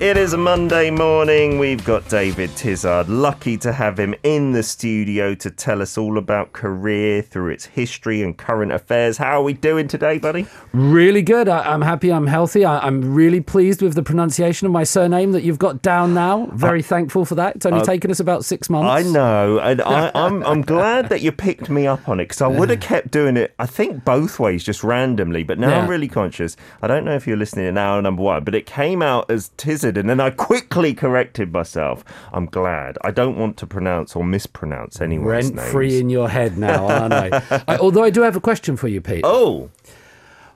It is a Monday morning. We've got David Tizard. Lucky to have him in the studio to tell us all about Korea through its history and current affairs. How are we doing today, buddy? Really good. I, I'm happy. I'm healthy. I, I'm really pleased with the pronunciation of my surname that you've got down now. Very uh, thankful for that. It's only uh, taken us about six months. I know, and I, I'm I'm glad that you picked me up on it because I would have kept doing it. I think both ways, just randomly. But now Yeah. I'm really conscious. I don't know if you're listening in hour number one, but it came out as Tizard, and then I quickly corrected myself. I'm glad. I don't want to pronounce or mispronounce anyone's Rent names. free in your head now, aren't I? I? Although I do have a question for you, Pete. Oh.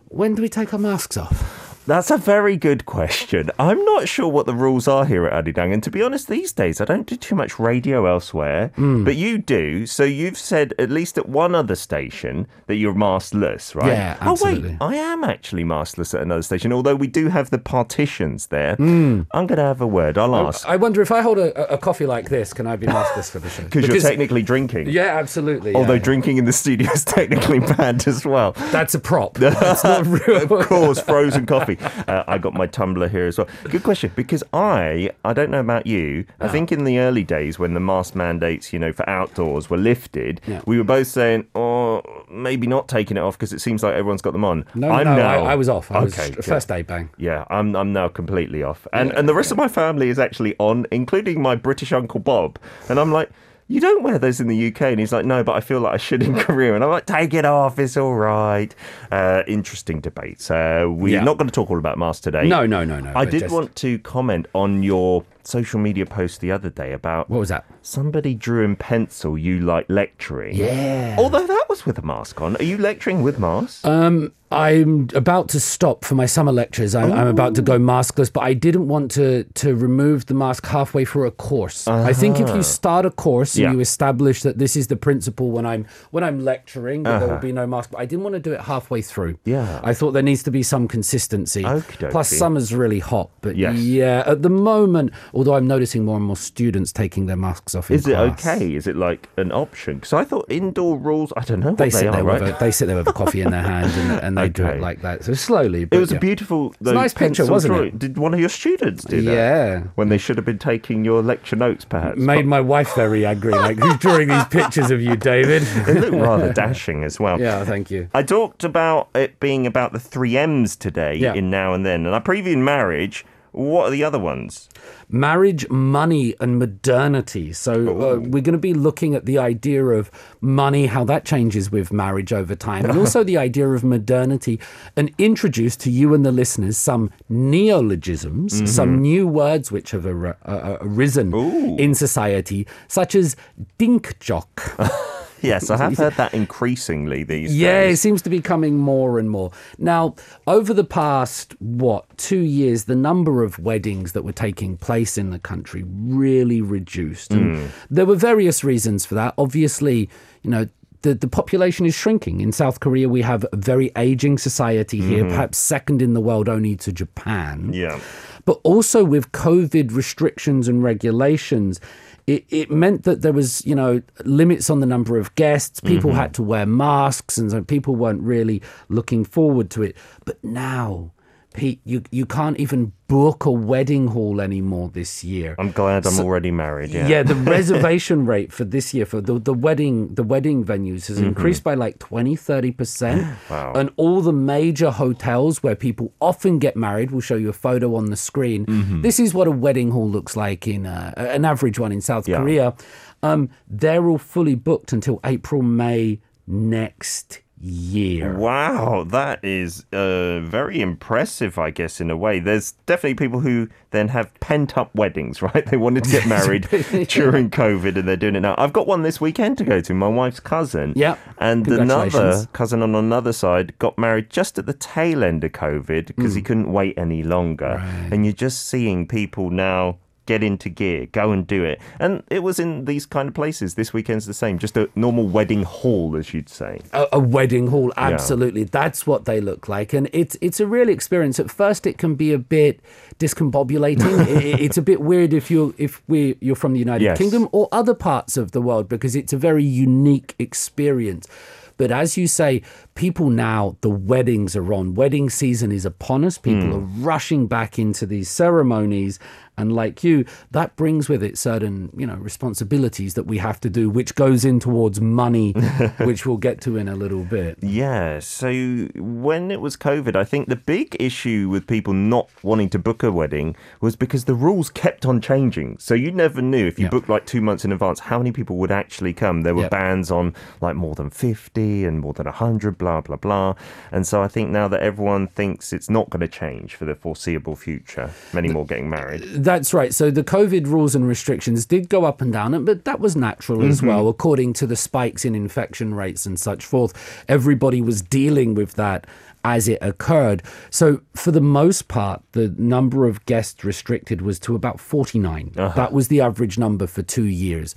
When do we take our masks off? That's a very good question. I'm not sure what the rules are here at Arirang, and to be honest, these days I don't do too much radio elsewhere, Hmm. but you do. So you've said at least at one other station that you're maskless, right? Yeah, absolutely. Oh wait, I am actually maskless at another station, although we do have the partitions there. Hmm. I'm going to have a word. I'll ask I wonder if I hold a, a coffee like this, can I be maskless for the show? because you're technically drinking. Yeah, absolutely. Although yeah. drinking in the studio is technically banned as well. That's a prop. That's not real. of course, frozen coffee. Uh, I got my tumbler here as well. Good question because I, I don't know about you. Ah. I think in the early days when the mask mandates, you know, for outdoors were lifted, Yeah. we were both saying, oh, maybe not taking it off because it seems like everyone's got them on. No, I'm no, now, I, I was off. I okay, was first day bang. Yeah, I'm I'm now completely off, and and the rest of my family is actually on, including my British uncle Bob, and I'm like. You don't wear those in the UK, and he's like, no, but I feel like I should in Korea, and I'm like, take it off, it's all right. Uh, interesting debates. Uh, we're Yeah. not going to talk all about masks today. No, no, no, no. I did just- want to comment on your social media post the other day about What was that? somebody drew in pencil you like lecturing. Yeah. Although that was with a mask on. Are you lecturing with masks? Um, I'm about to stop for my summer lectures. I'm, I'm about to go maskless, but I didn't want to to remove the mask halfway through a course. I think if you start a course Yeah. and you establish that this is the principle when I'm when I'm lecturing, that there will be no mask. But I didn't want to do it halfway through. Yeah. I thought there needs to be some consistency. Okey-dokey. Plus, summer's really hot. But Yes. yeah, at the moment, although I'm noticing more and more students taking their masks off. In Is it class. okay? Is it like an option? Because I thought indoor rules. I don't know what They they, sit are. there Right? with a, they sit there with a coffee in their hand and, and they do it like that. So slowly. But it was yeah. a beautiful. a nice picture, wasn't it? Did one of your students do that? Yeah. When they should have been taking your lecture notes, perhaps. Made oh. my wife very angry. Like, who's drawing these pictures of you, David? it looked rather dashing as well. yeah, thank you. I talked about it being about the three M's today Yeah. in Now and Then, and I previewed marriage. What are the other ones? Marriage, money, and modernity. So, uh, we're going to be looking at the idea of money, how that changes with marriage over time, and also the idea of modernity, and introduce to you and the listeners some neologisms, some new words which have ar- uh, arisen in society, such as dinkjok. Yes, I have heard that increasingly these Yeah, it seems to be coming more and more. Now, over the past, what, two years, the number of weddings that were taking place in the country really reduced. And hmm. there were various reasons for that. Obviously, you know, the, the population is shrinking. In South Korea, we have a very aging society here, mm-hmm. perhaps second in the world only to Japan Yeah. but also with COVID restrictions and regulations. It, it meant that there was, you know, limits on the number of guests. People mm-hmm. had to wear masks, and so people weren't really looking forward to it. But now, Pete, you you can't even book a wedding hall anymore this year. I'm glad I'm already married. Yeah. Yeah, the reservation rate for this year for the, the wedding the wedding venues has increased by like 20 30%. Wow. And all the major hotels where people often get married, we'll show you a photo on the screen. This is what a wedding hall looks like in uh, an average one in South Yeah. Korea. Um, they're all fully booked until April May next year. Wow, that is uh, very impressive, I guess, in a way. There's definitely people who then have pent up weddings, right? They wanted to get married during COVID and they're doing it now. I've got one this weekend to go to, my wife's cousin. Yeah, And another cousin on another side got married just at the tail end of COVID because he Mm. couldn't wait any longer. And you're just seeing people now get into gear, go and do it. And it was in these kind of places. This weekend's the same, just a normal wedding hall, as you'd say. A, a wedding hall, absolutely. That's what they look like, and it's it's a real experience. At first, it can be a bit discombobulating. it, it's a bit weird if you're if we you're from the United Yes. Kingdom or other parts of the world because it's a very unique experience. But as you say, people now, the weddings are on. Wedding season is upon us. People hmm. are rushing back into these ceremonies. And like you, that brings with it certain, you know, responsibilities that we have to do, which goes in towards money, which we'll get to in a little bit. Yeah, so when it was COVID, I think the big issue with people not wanting to book a wedding was because the rules kept on changing. So you never knew if you Yeah. booked like two months in advance how many people would actually come. There were Yep. bans on like more than 50 and more than 100, blah, blah, blah. And so I think now that everyone thinks it's not going to change for the foreseeable future, many more getting married. That's right. So the COVID rules and restrictions did go up and down, but that was natural as mm-hmm. well, according to the spikes in infection rates and such forth. Everybody was dealing with that as it occurred. So for the most part, the number of guests restricted was to about 49. Uh-huh. That was the average number for two years.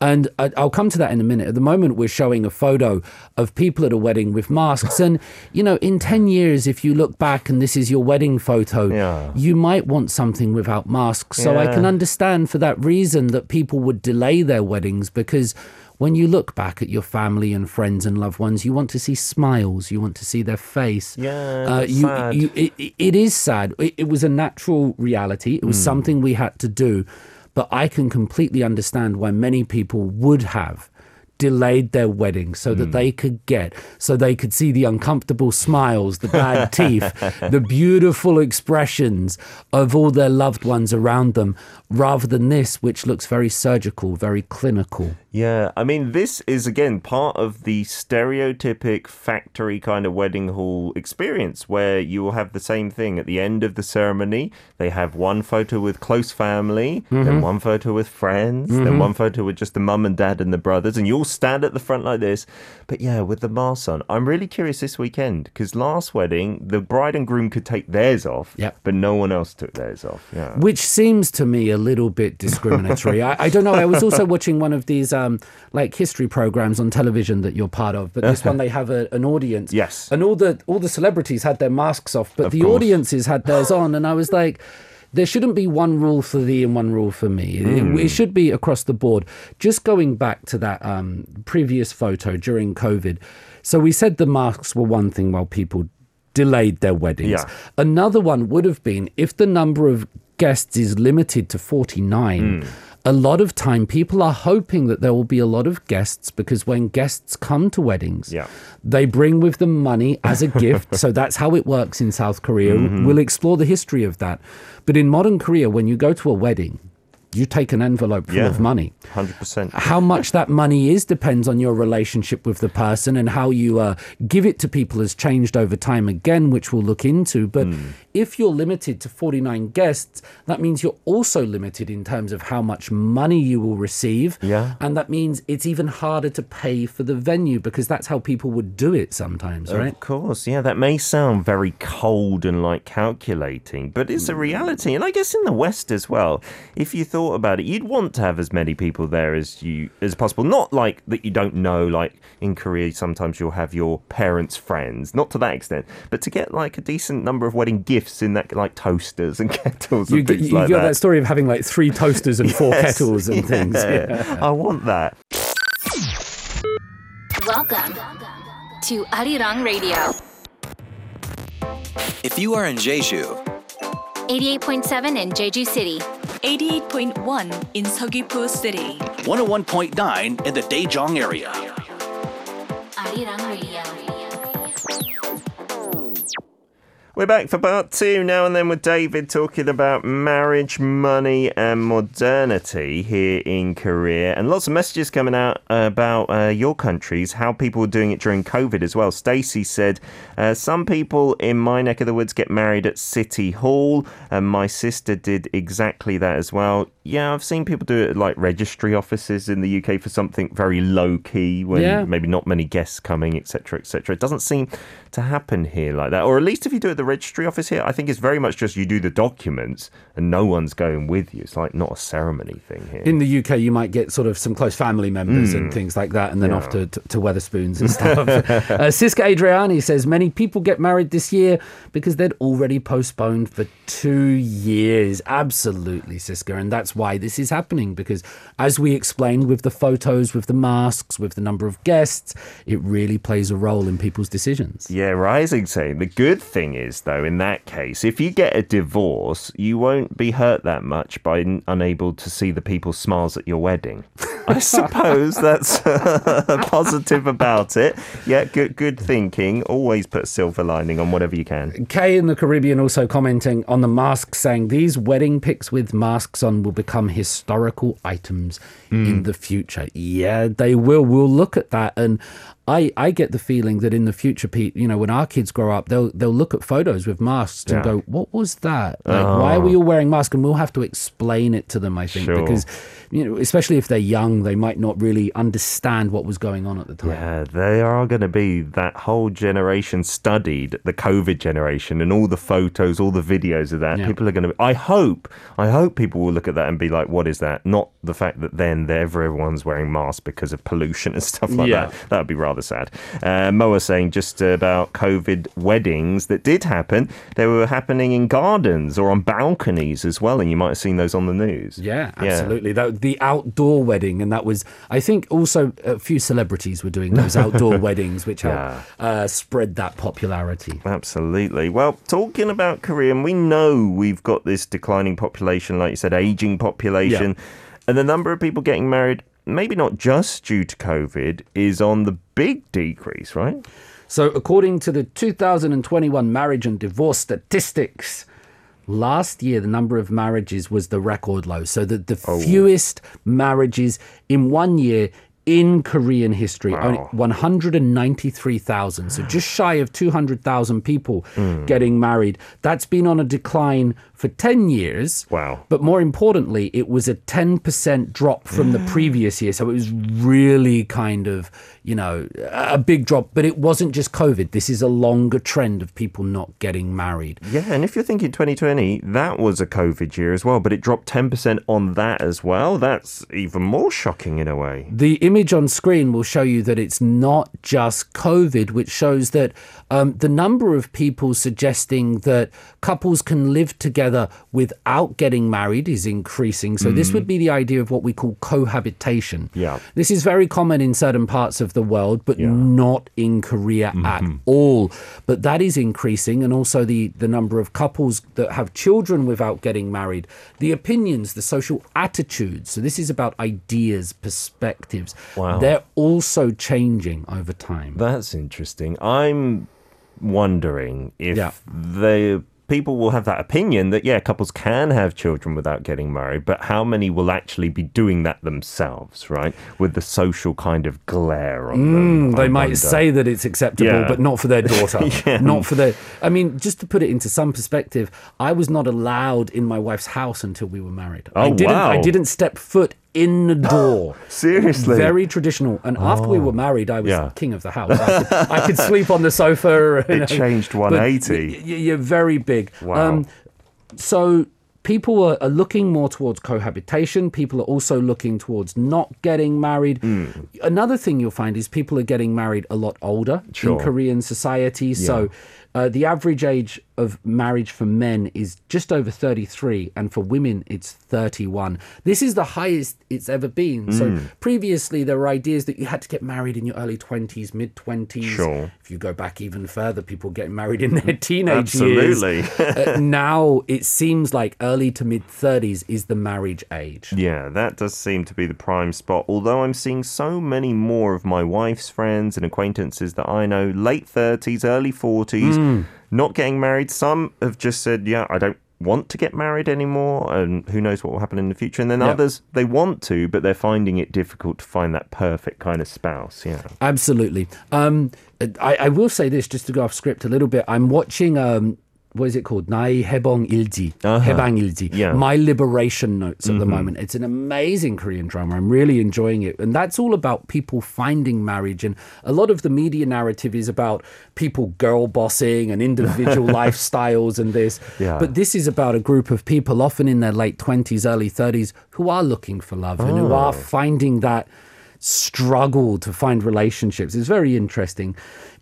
And I'll come to that in a minute. At the moment, we're showing a photo of people at a wedding with masks. And, you know, in 10 years, if you look back and this is your wedding photo, Yeah. you might want something without masks. So I can understand for that reason that people would delay their weddings because when you look back at your family and friends and loved ones, you want to see smiles, you want to see their face. Yeah, uh, you, sad. you, it, it- is sad. It, it was a natural reality. It was Hmm. something we had to do. But I can completely understand why many people would have delayed their wedding so Hmm. that they could get so they could see the uncomfortable smiles the bad teeth the beautiful expressions of all their loved ones around them rather than this which looks very surgical very clinical Yeah, I mean, this is again part of the stereotypic factory kind of wedding hall experience where you will have the same thing at the end of the ceremony. They have one photo with close family, then mm-hmm. one photo with friends, then mm-hmm. one photo with just the mum and dad and the brothers, and you all stand at the front like this. But yeah, with the masks on. I'm really curious this weekend because last wedding, the bride and groom could take theirs off, Yep. but no one else took theirs off. Yeah. which seems to me a little bit discriminatory. I, I don't know. I was also watching one of these um, like history programs on television that you're part of, but this one they have a, an audience. Yes. and all the all the celebrities had their masks off, but Of the course. audiences had theirs on, and I was like. There shouldn't be one rule for thee and one rule for me. It- It, should be across the board. Just going back to that um, previous photo during COVID. So we said the masks were one thing while people delayed their weddings. Yeah. Another one would have been if the number of guests is limited to 49. A lot of time, people are hoping that there will be a lot of guests because when guests come to weddings, Yeah. they bring with them money as a gift. so that's how it works in South Korea. Mm-hmm. We'll explore the history of that. But in modern Korea, when you go to a wedding, you take an envelope full Yeah. of money. 100%. How much that money is depends on your relationship with the person and how you uh, give it to people has changed over time again, which we'll look into. But Hmm. if you're limited to 49 guests, that means you're also limited in terms of how much money you will receive. Yeah. And that means it's even harder to pay for the venue because that's how people would do it sometimes, right? Of course, yeah, that may sound very cold and like calculating, but it's a reality. And I guess in the West as well, if you thought about it, you'd want to have as many people there as you as possible. Not like that you don't know, like in Korea, sometimes you'll have your parents' friends, not to that extent, but to get like a decent number of wedding gifts in that like toasters and kettles and You, get- things you like got that. that story of having like three toasters and four kettles and things. yeah. I want that. Welcome to Arirang Radio, If you are in Jeju, 88.7 in Jeju City, 88.1 in Seogwipo City. 101.9 in the Daejeong area. Arirang Radio. We're back for part two now and then with David talking about marriage, money, and modernity here in Korea. And lots of messages coming out about uh, your countries, how people are doing it during COVID as well. Stacey said, uh, Some people in my neck of the woods get married at City Hall, and my sister did exactly that as well. Yeah, I've seen people do it at like registry offices in the UK for something very low key when Yeah. maybe not many guests coming, etc., etc. It doesn't seem to happen here like that, or at least if you do it the registry office here, I think it's very much just you do the documents and no one's going with you. It's like not a ceremony thing here. In the UK, you might get sort of some close family members Hmm. and things like that, and then off to, to, to Wetherspoons and stuff. uh, Siska Adriani says many people get married this year because they'd already postponed for two years. Absolutely, Siska. And that's why this is happening because, as we explained with the photos, with the masks, with the number of guests, it really plays a role in people's decisions. Yeah, Rising saying the good thing is though in that case, if you get a divorce, you won't be hurt that much by n- unable to see the people's smiles at your wedding. I suppose that's uh, positive about it. Yeah, good good thinking. Always put a silver lining on whatever you can. Kay in the Caribbean also commenting on the masks, saying these wedding pics with masks on will become historical items in hmm. the future. Yeah, they will. We'll look at that, and I I get the feeling that in the future, Pete, you know, when our kids grow up, they'll they'll look at photos with masks and Yeah. go, "What was that? Like, why are we all wearing masks?" And we'll have to explain it to them. I think Sure. because you know, especially if they're young, they might not really understand what was going on at the time. Yeah, they are going to be that whole generation studied, the COVID generation, and all the photos, all the videos of that. Yeah. People are going to. I hope, I hope people will look at that and be like, "What is that?" Not the fact that then everyone's wearing masks because of pollution and stuff like Yeah. that. That would be rather sad. Uh, Moa saying just about COVID weddings that did happen. They were happening in gardens or on balconies as well, and you might have seen those on the news. Yeah, absolutely. That the outdoor wedding, and that was, I think, also a few celebrities were doing those outdoor weddings, which helped uh, spread that popularity. Absolutely. Well, talking about Korea, and we know we've got this declining population, like you said, aging population, and the number of people getting married, maybe not just due to COVID, is on the big decrease, right? So, according to the 2021 marriage and divorce statistics, last year the number of marriages was the record low. So, the, the oh. fewest marriages in one year in Korean history, only 193,000. So, just shy of 200,000 people hmm. getting married. That's been on a decline for 10 years. Wow. But more importantly, it was a 10% drop from the previous year. So it was really kind of, you know, a big drop. But it wasn't just COVID. This is a longer trend of people not getting married. Yeah, and if you're thinking 2020, that was a COVID year as well, but it dropped 10% on that as well. That's even more shocking in a way. The image on screen will show you that it's not just COVID, which shows that um, the number of people suggesting that couples can live together without getting married is increasing. So, this would be the idea of what we call cohabitation. Yeah. This is very common in certain parts of the world, but not in Korea at all. But that is increasing, and also the, the number of couples that have children without getting married, the opinions, the social attitudes. So, this is about ideas, perspectives. Wow. They're also changing over time. That's interesting. I'm wondering if Yeah. the people will have that opinion that yeah, couples can have children without getting married, but how many will actually be doing that themselves, right? With the social kind of glare on them. Mm, they I might wonder. say that it's acceptable, Yeah. but not for their daughter. Not for their. I mean, just to put it into some perspective, I was not allowed in my wife's house until we were married. I Oh, didn't. I didn't step foot in the door. Seriously? Very traditional. And after we were married, I was Yeah. king of the house. I could, I could sleep on the sofa. It know, changed but 180. y- y- you're very big. Wow. so people are, are looking more towards cohabitation. People are also looking towards not getting married. Hmm. Another thing you'll find is people are getting married a lot older Sure. in Korean society. So uh, the average age of marriage for men is just over 33, and for women, it's 31. This is the highest it's ever been. Hmm. So previously, there were ideas that you had to get married in your early 20s, mid 20s. Sure. If you go back even further, people get married in their teenage years. Absolutely. Uh, now it seems like early to mid 30s is the marriage age. Yeah, that does seem to be the prime spot. Although I'm seeing so many more of my wife's friends and acquaintances that I know, late 30s, early 40s, Hmm. not getting married. Some have just said, yeah, I don't want to get married anymore, and who knows what will happen in the future. And then Yeah. others, they want to, but they're finding it difficult to find that perfect kind of spouse. Yeah. Absolutely. Um, I, I will say this just to go off script a little bit. I'm watching um, what is it called? Nai Hebang Ilji. Uh-huh. Hebang Ilji. My Liberation Notes at mm-hmm. the moment. It's an amazing Korean drama. I'm really enjoying it. And that's all about people finding marriage. And a lot of the media narrative is about people girl bossing and individual lifestyles and this. Yeah. But this is about a group of people, often in their late 20s, early 30s, who are looking for love oh. and who are oh. finding that struggle to find relationships. It's very interesting.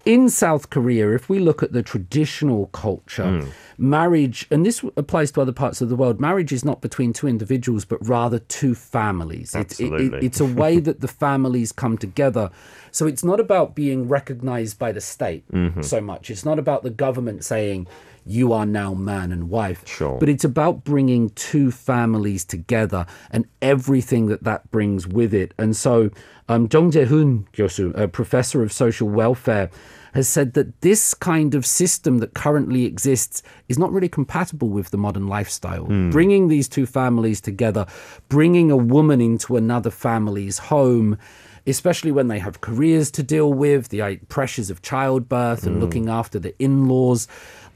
In South Korea, if we look at the traditional culture, hmm. marriage, and this applies to other parts of the world, marriage is not between two individuals, but rather two families. It's- it- it- Absolutely. it's a way that the families come together. So it's not about being recognized by the state mm-hmm. so much. It's not about the government saying, you are now man and wife. Sure. But it's about bringing two families together and everything that that brings with it. And so, um, Jung Jae-hoon 교수, a professor of social welfare, has said that this kind of system that currently exists is not really compatible with the modern lifestyle. Bringing these two families together, bringing a woman into another family's home, especially when they have careers to deal with, the uh, pressures of childbirth and looking after the in laws.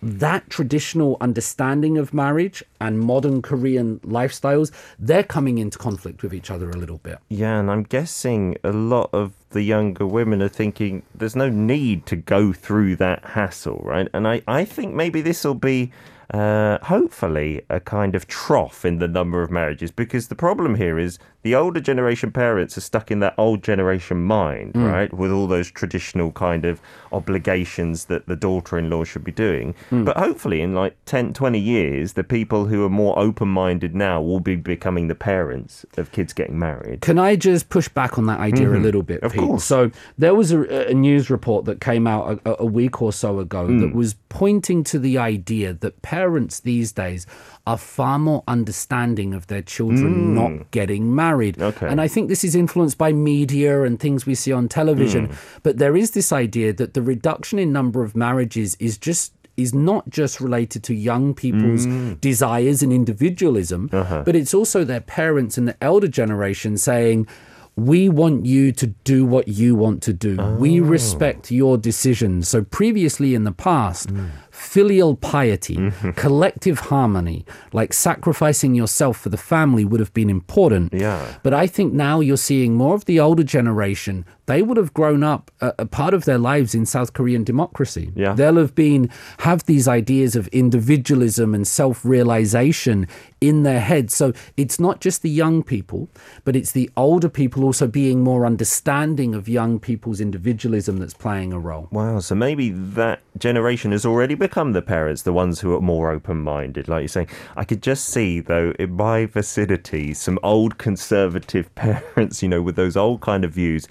That traditional understanding of marriage and modern Korean lifestyles, they're coming into conflict with each other a little bit. Yeah, and I'm guessing a lot of the younger women are thinking there's no need to go through that hassle, right? And I, I think maybe this will be uh, hopefully a kind of trough in the number of marriages because the problem here is the older generation parents are stuck in that old generation mind, right? With all those traditional kind of obligations that the daughter in law should be doing. But hopefully, in like 10, 20 years, the people who are more open minded now will be becoming the parents of kids getting married. Can I just push back on that idea a little bit, Mm-hmm. Of Pete? course. So there was a, a news report that came out a, a week or so ago Mm. that was pointing to the idea that parents these days are far more understanding of their children not getting married. Mm. Okay. And I think this is influenced by media and things we see on television. Mm. But there is this idea that the reduction in number of marriages is just is not just related to young people's Mm. desires and individualism, Uh-huh. but it's also their parents and the elder generation saying, we want you to do what you want to do. We Oh. respect your decisions. So previously in the past, filial piety, Mm-hmm. collective harmony, like sacrificing yourself for the family would have been important. Yeah. But I think now you're seeing more of the older generation. They would have grown up a, a part of their lives in South Korean democracy. Yeah. They'll have been have these ideas of individualism and self-realization in their heads. So it's not just the young people, but it's the older people also being more understanding of young people's individualism that's playing a role. Wow, so maybe that generation has already become the parents, the ones who are more open minded. Like you're saying, I could just see, though, in my vicinity, some old conservative parents, you know, with those old kind of views.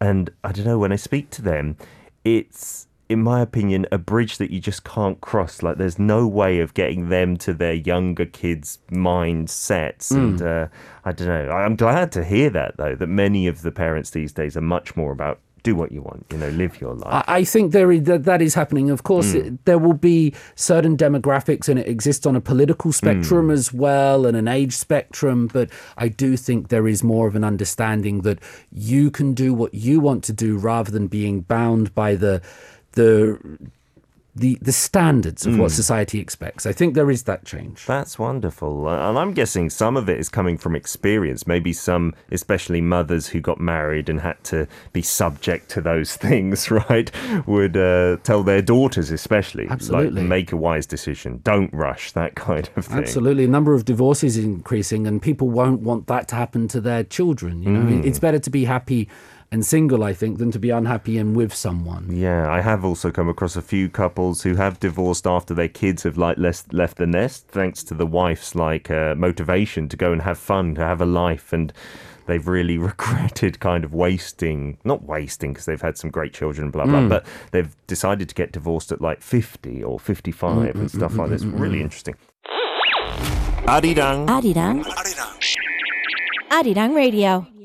And I don't know, when I speak to them, it's, in my opinion, a bridge that you just can't cross. Like, there's no way of getting them to their younger kids' mindsets. And uh, I don't know. I'm glad to hear that, though, that many of the parents these days are much more about do what you want, you know, live your life. I I think there is, that, that is happening. Of course, Hmm. it, there will be certain demographics, and it exists on a political spectrum as well, and an age spectrum. But I do think there is more of an understanding that you can do what you want to do, rather than being bound by the the the, the standards of what Hmm. society expects. I think there is that change. That's wonderful. Uh, And I'm guessing some of it is coming from experience. Maybe some, especially mothers who got married and had to be subject to those things, right? Would uh, tell their daughters, especially, Absolutely. like, make a wise decision. Don't rush, that kind of thing. Absolutely. A number of divorces is increasing, and people won't want that to happen to their children. You know, Mm. it's better to be happy and single, I think, than to be unhappy and with someone. Yeah, I have also come across a few couples who have divorced after their kids have like left left the nest, thanks to the wife's like uh, motivation to go and have fun, to have a life, and they've really regretted kind of wasting, not wasting because they've had some great children, blah, blah, mm. but they've decided to get divorced at like 50 or 55 mm, and mm, stuff mm, like mm, this. Mm, really interesting. Arirang. Arirang. Adi Arirang Radio.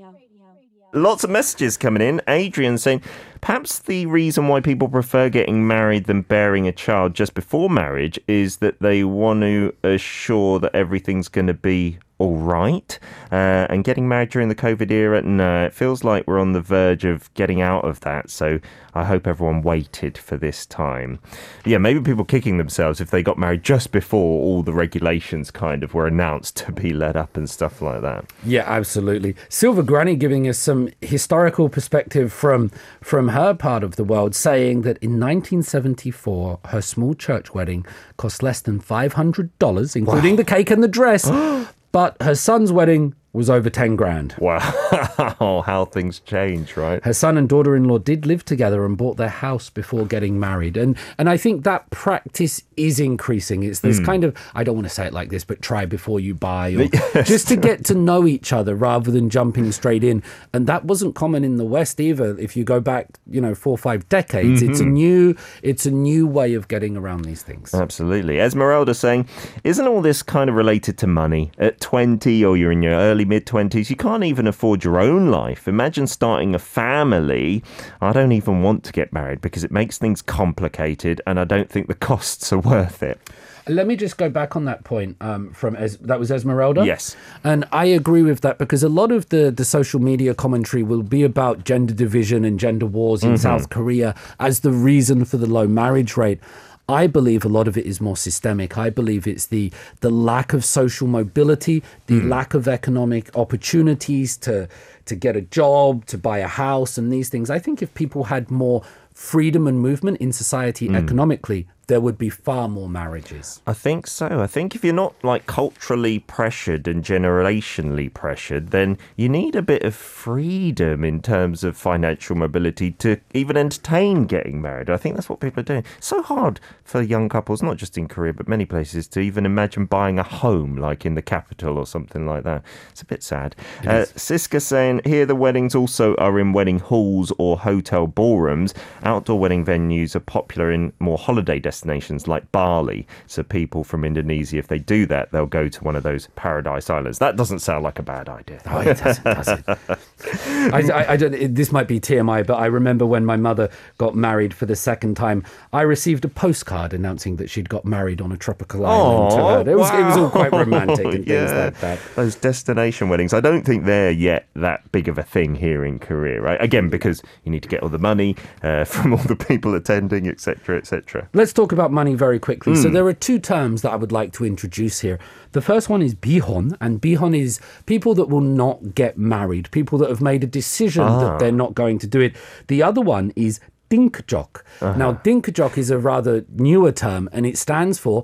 Lots of messages coming in. Adrian saying, perhaps the reason why people prefer getting married than bearing a child just before marriage is that they want to assure that everything's going to be all right. Uh, and getting married during the COVID era, no, it feels like we're on the verge of getting out of that. So I hope everyone waited for this time. Yeah, maybe people kicking themselves if they got married just before all the regulations kind of were announced to be let up and stuff like that. Yeah, absolutely. Silver Granny giving us some historical perspective from from her part of the world, saying that in 1974, her small church wedding cost less than $500, including the cake and the dress. but her son's wedding was over 10 grand. Wow, how things change, right? Her son and daughter-in-law did live together and bought their house before getting married. And and I think that practice is increasing. It's this hmm. kind of I don't want to say it like this, but try before you buy or just to get to know each other rather than jumping straight in. And that wasn't common in the West either. If you go back, you know, 4 or 5 decades, it's a mm-hmm. new it's a new way of getting around these things. Absolutely. Esmeralda saying, isn't all this kind of related to money? At 20 or you're in your early mid 20s, you can't even afford your own life. Imagine starting a family. I don't even want to get married because it makes things complicated and I don't think the costs are worth it. Let me just go back on that point um, from es- that was Esmeralda. Yes. and I agree with that because a lot of the the social media commentary will be about gender division and gender wars in South Korea as the reason for the low marriage rate. I believe a lot of it is more systemic. I believe it's the the lack of social mobility, the hmm. lack of economic opportunities to to get a job, to buy a house, and these things. I think if people had more freedom and movement in society hmm. economically, there would be far more marriages. I think so. I think if you're not like culturally pressured and generationally pressured, then you need a bit of freedom in terms of financial mobility to even entertain getting married. I think that's what people are doing. It's so hard for young couples, not just in Korea, but many places, to even imagine buying a home like in the capital or something like that. It's a bit sad. Uh, Siska saying here the weddings also are in wedding halls or hotel ballrooms. Outdoor wedding venues are popular in more holiday destinations like Bali. So people from Indonesia, if they do that, they'll go to one of those paradise islands. That doesn't sound like a bad idea. Oh, it doesn't, does it? I, I, I don't, it, this might be TMI, but I remember when my mother got married for the second time, I received a postcard announcing that she'd got married on a tropical island. to her. It was, it was all quite romantic and things like that. Those destination weddings. I don't think they're yet that big of a thing here in Korea, right? Again, because you need to get all the money uh, from all the people attending, etc., etc. Let's talk about money very quickly. So hmm. there are two terms that I would like to introduce here. The first one is bihon, and bihon is people that will not get married, people that have made a decision that ah. they're not going to do it. The other one is dinkjok. Uh-huh. Now, dinkjok is a rather newer term, and it stands for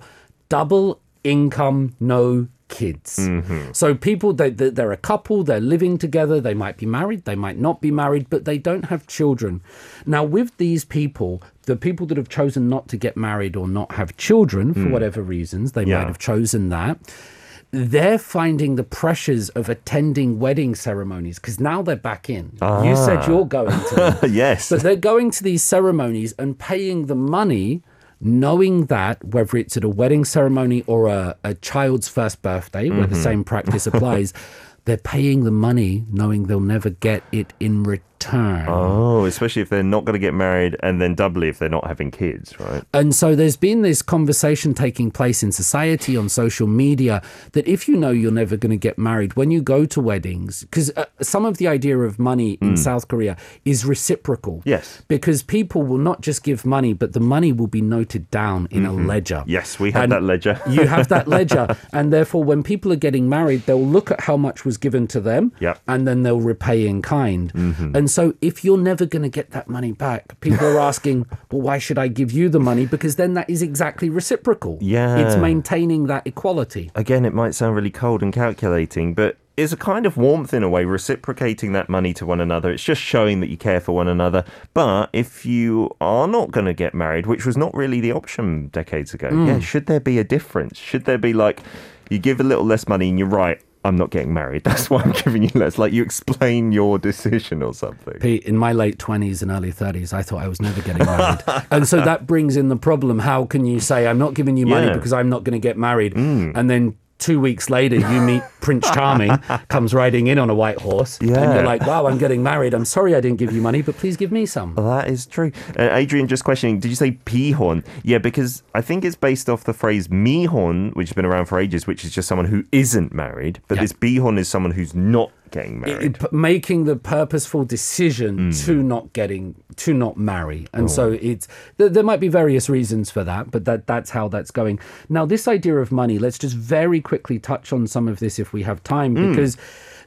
double income, no kids. Mm-hmm. So people they, they they're a couple, they're living together, they might be married, they might not be married, but they don't have children. Now with these people, the people that have chosen not to get married or not have children for hmm. whatever reasons, they Yeah. might have chosen that. They're finding the pressures of attending wedding ceremonies because now they're back in. You said ah. you're going to yes. But they're going to these ceremonies and paying the money, knowing that whether it's at a wedding ceremony or a, a child's first birthday, where the mm-hmm. same practice applies, they're paying the money knowing they'll never get it in return. Oh, especially if they're not going to get married, and then doubly if they're not having kids, right? And so there's been this conversation taking place in society on social media that if you know you're never going to get married, when you go to weddings, because uh, some of the idea of money in hmm. South Korea is reciprocal. Yes. Because people will not just give money, but the money will be noted down in a mm-hmm. ledger. Yes, we have And that ledger. you have that ledger. And therefore, when people are getting married, they'll look at how much was given to them Yep. and then they'll repay in kind. Mm-hmm. And so, if you're never going to get that money back, people are asking, well, why should I give you the money? Because then that is exactly reciprocal. Yeah. It's maintaining that equality. Again, it might sound really cold and calculating, but it's a kind of warmth in a way, reciprocating that money to one another. It's just showing that you care for one another. But if you are not going to get married, which was not really the option decades ago, yeah, mm. should there be a difference? Should there be like, you give a little less money and you're right, I'm not getting married. That's why I'm giving you less. Like you explain your decision or something. Pete, in my late 20s and early 30s, I thought I was never getting married. and so that brings in the problem. How can you say, I'm not giving you money Yeah. because I'm not going to get married? Mm. And then two weeks later, you meet Prince Charming, comes riding in on a white horse, and you're like, "Wow, I'm getting married. I'm sorry I didn't give you money, but please give me some." That is true. Uh, Adrian, just questioning, did you say pihon? Yeah, because I think it's based off the phrase mihon, which has been around for ages, which is just someone who isn't married. But Yeah. this bihon is someone who's not getting married. it- making the purposeful decision Mm. to not getting to not marry and Oh. so it's there, there might be various reasons for that but that that's how that's going now this idea of money let's just very quickly touch on some of this if we have time Mm. because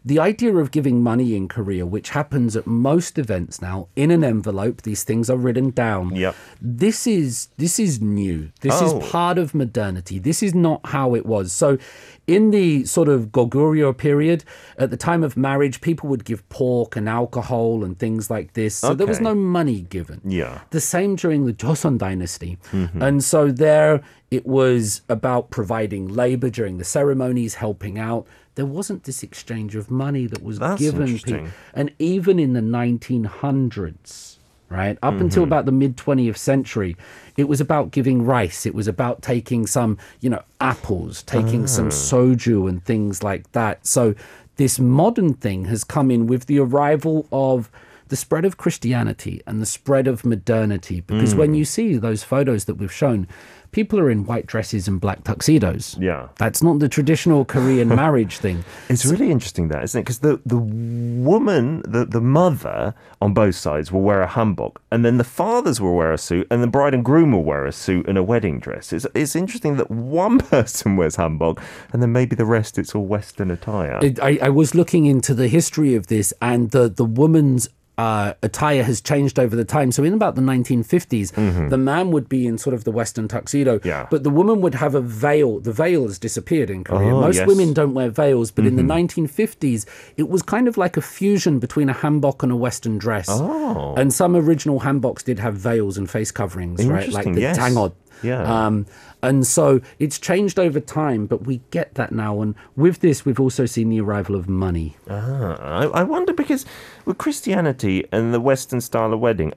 the idea of giving money in Korea, which happens at most events now, in an envelope, these things are written down. Yep. This is this is new. This Oh. is part of modernity. This is not how it was. So, in the sort of Goguryeo period, at the time of marriage, people would give pork and alcohol and things like this. So there was no money given. Yeah. The same during the Joseon dynasty. Mm-hmm. And so there it was about providing labor during the ceremonies, helping out. There wasn't this exchange of money that was That's given people. And even in the 1900s, right, up Mm-hmm. until about the mid 20th century, it was about giving rice. It was about taking some, you know, apples, taking some Ah. soju and things like that. So this modern thing has come in with the arrival of the spread of Christianity and the spread of modernity. Because Mm. when you see those photos that we've shown, people are in white dresses and black tuxedos. Yeah. That's not the traditional Korean marriage thing. It's really interesting that, isn't it? Because the, the woman, the, the mother on both sides will wear a hanbok, and then the fathers will wear a suit, and the bride and groom will wear a suit and a wedding dress. It's, it's interesting that one person wears hanbok, and then maybe the rest it's all Western attire. It, I, I was looking into the history of this, and the the woman's uh, attire has changed over the time. So in about the 1950s, the man would be in sort of the Western tuxedo, Mm-hmm. Yeah. but the woman would have a veil. The veil has disappeared in Korea. Oh, Most yes. Mm-hmm. women don't wear veils, but in the 1950s, it was kind of like a fusion between a hanbok and a Western dress. Oh. And some original hanboks did have veils and face coverings, right? Like the yes. tangot. Yeah. Um, and so it's changed over time, but we get that now. And with this, we've also seen the arrival of money. Ah, I, I wonder because with Christianity and the Western style of wedding,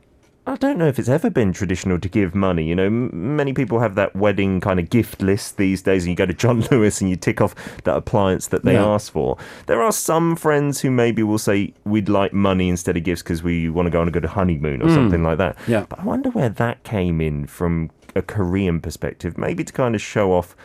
I don't know if it's ever been traditional to give money. You know, m- many people have that wedding kind of gift list these days, and you go to John Lewis and you tick off that appliance that they Yeah. asked for. There are some friends who maybe will say we'd like money instead of gifts because we want to go on a good honeymoon or something like that. Yeah. But I wonder where that came in from a Korean perspective, maybe to kind of show off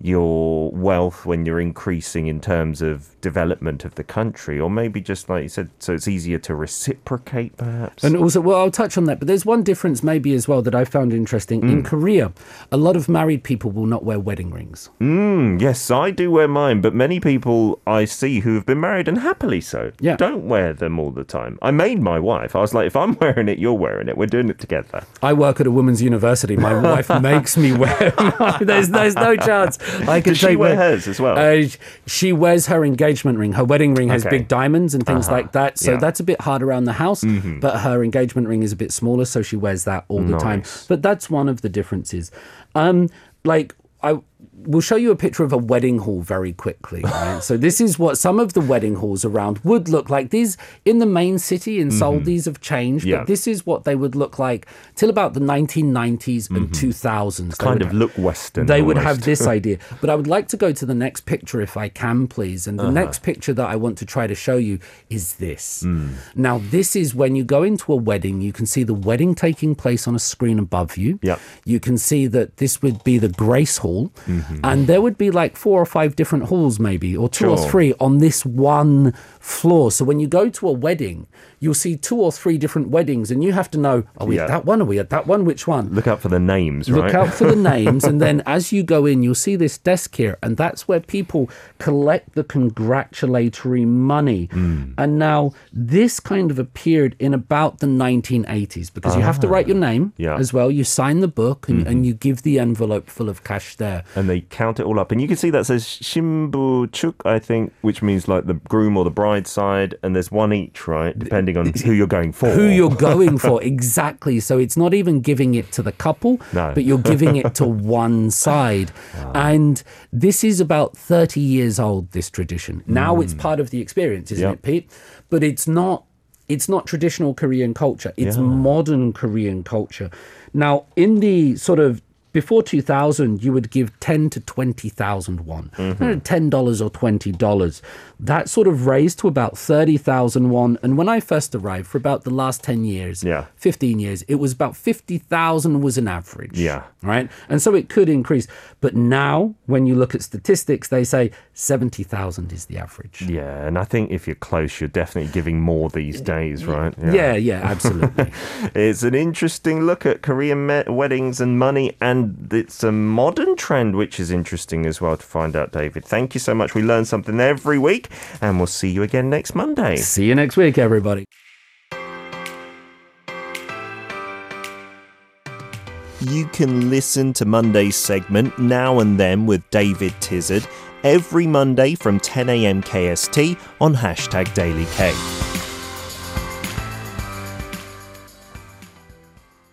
your wealth when you're increasing in terms of development of the country, or maybe just like you said, so it's easier to reciprocate, perhaps. And also, well, I'll touch on that, but there's one difference maybe as well that I found interesting. Mm. In Korea, a lot of married people will not wear wedding rings. Mm, yes, I do wear mine, but many people I see who have been married and happily so Yeah. don't wear them all the time. I made my wife. I was like, if I'm wearing it, you're wearing it. We're doing it together. I work at a women's university. My wife makes me wear. there's there's no chance I can Does she take wear hers as well? Uh, she wears her engagement ring. Her wedding ring has Okay. big diamonds and things like that. So Yeah. Mm-hmm. that's a bit hard around the house. But her engagement ring is a bit smaller, so she wears that all the time. But that's one of the differences. Um, like I will show you a picture of a wedding hall very quickly. Right? so this is what some of the wedding halls around would look like. These in the main city in Seoul, these have changed, Mm-hmm. Yeah. but this is what they would look like till about the 1990s and 2000s. Mm-hmm. Kind of look Western. they would have this idea. But I would like to go to the next picture if I can, please. And the Uh-huh. next picture that I want to try to show you is this. Hmm. Now, this is when you go into a wedding, you can see the wedding taking place on a screen above you. Yep. You can see that this would be the Grace Hall. Mm-hmm. And there would be like four or five different halls, maybe, or two or three on this one floor. So when you go to a wedding, you'll see two or three different weddings, and you have to know are we Yeah. at that one? Are we at that one? Which one? Look out for the names, right? Look out for the names, and then as you go in, you'll see this desk here, and that's where people collect the congratulatory money. Hmm. And now this kind of appeared in about the 1980s because you have to write your name Ah. Yeah. Mm-hmm. as well. You sign the book and, and you give the envelope full of cash there. and they count it all up. And you can see that says Shimbu Chuk, I think, which means like the groom or the bride side, and there's one each, right? Depending on who you're going for. Who you're going for, exactly. So it's not even giving it to the couple, No. but you're giving it to one side. And this is about 30 years old, this tradition. Now it's hmm. part of the experience, isn't Yep. it, Pete? But it's not. It's not traditional Korean culture. It's Yeah. modern Korean culture. Now, in the sort of before 2000, you would give 10 to 20,000 won. Mm-hmm. $10 or $20. That sort of raised to about 30,000 won. And when I first arrived, for about the last 10 years, Yeah. 15 years, it was about 50,000 was an average. Yeah. Right? And so it could increase. But now, when you look at statistics, they say 70,000 is the average. Yeah, and I think if you're close, you're definitely giving more these days, right? Yeah, yeah, absolutely. It's an interesting look at Korean me- weddings and money, and it's a modern trend, which is interesting as well to find out, David. Thank you so much. We learn something every week, and we'll see you again next Monday. See you next week, everybody. You can listen to Monday's segment Now and Then with David Tizard every Monday from 10am KST on hashtag Daily K.